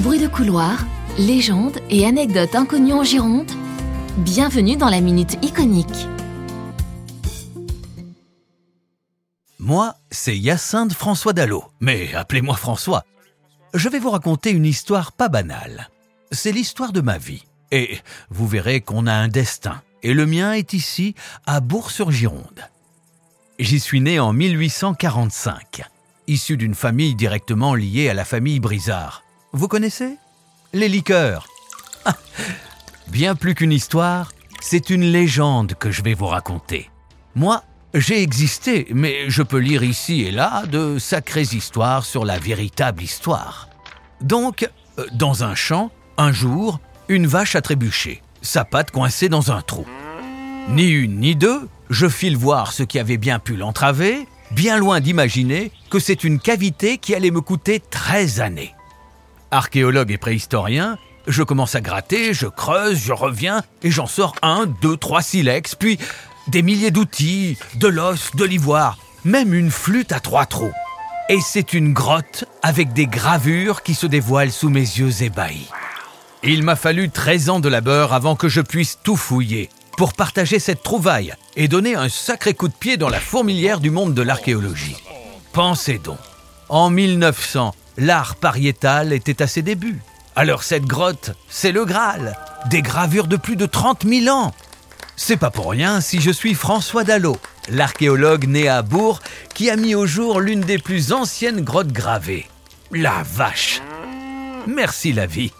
Bruit de couloir, légendes et anecdotes inconnues en Gironde. Bienvenue dans la Minute Iconique. Moi, c'est Hyacinthe François Dallot, mais appelez-moi François. Je vais vous raconter une histoire pas banale. C'est l'histoire de ma vie. Et vous verrez qu'on a un destin. Et le mien est ici, à Bourg-sur-Gironde. J'y suis né en 1845, issu d'une famille directement liée à la famille Brizard. Vous connaissez Les liqueurs? Bien plus qu'une histoire, c'est une légende que je vais vous raconter. Moi, j'ai existé, mais je peux lire ici et là de sacrées histoires sur la véritable histoire. Donc, euh, dans un champ, un jour, une vache a trébuché, sa patte coincée dans un trou. Ni une ni deux, je file voir ce qui avait bien pu l'entraver, bien loin d'imaginer que c'est une cavité qui allait me coûter 13 années. Archéologue et préhistorien, je commence à gratter, je creuse, je reviens, et j'en sors un, deux, trois silex, puis des milliers d'outils, de l'os, de l'ivoire, même une flûte à trois trous. Et c'est une grotte avec des gravures qui se dévoilent sous mes yeux ébahis. Il m'a fallu 13 ans de labeur avant que je puisse tout fouiller, pour partager cette trouvaille et donner un sacré coup de pied dans la fourmilière du monde de l'archéologie. Pensez donc, en 1900, l'art pariétal était à ses débuts. Alors cette grotte, c'est le Graal, des gravures de plus de 30 000 ans. C'est pas pour rien si je suis François Dallot, l'archéologue né à Bourg qui a mis au jour l'une des plus anciennes grottes gravées. La vache. Merci la vie.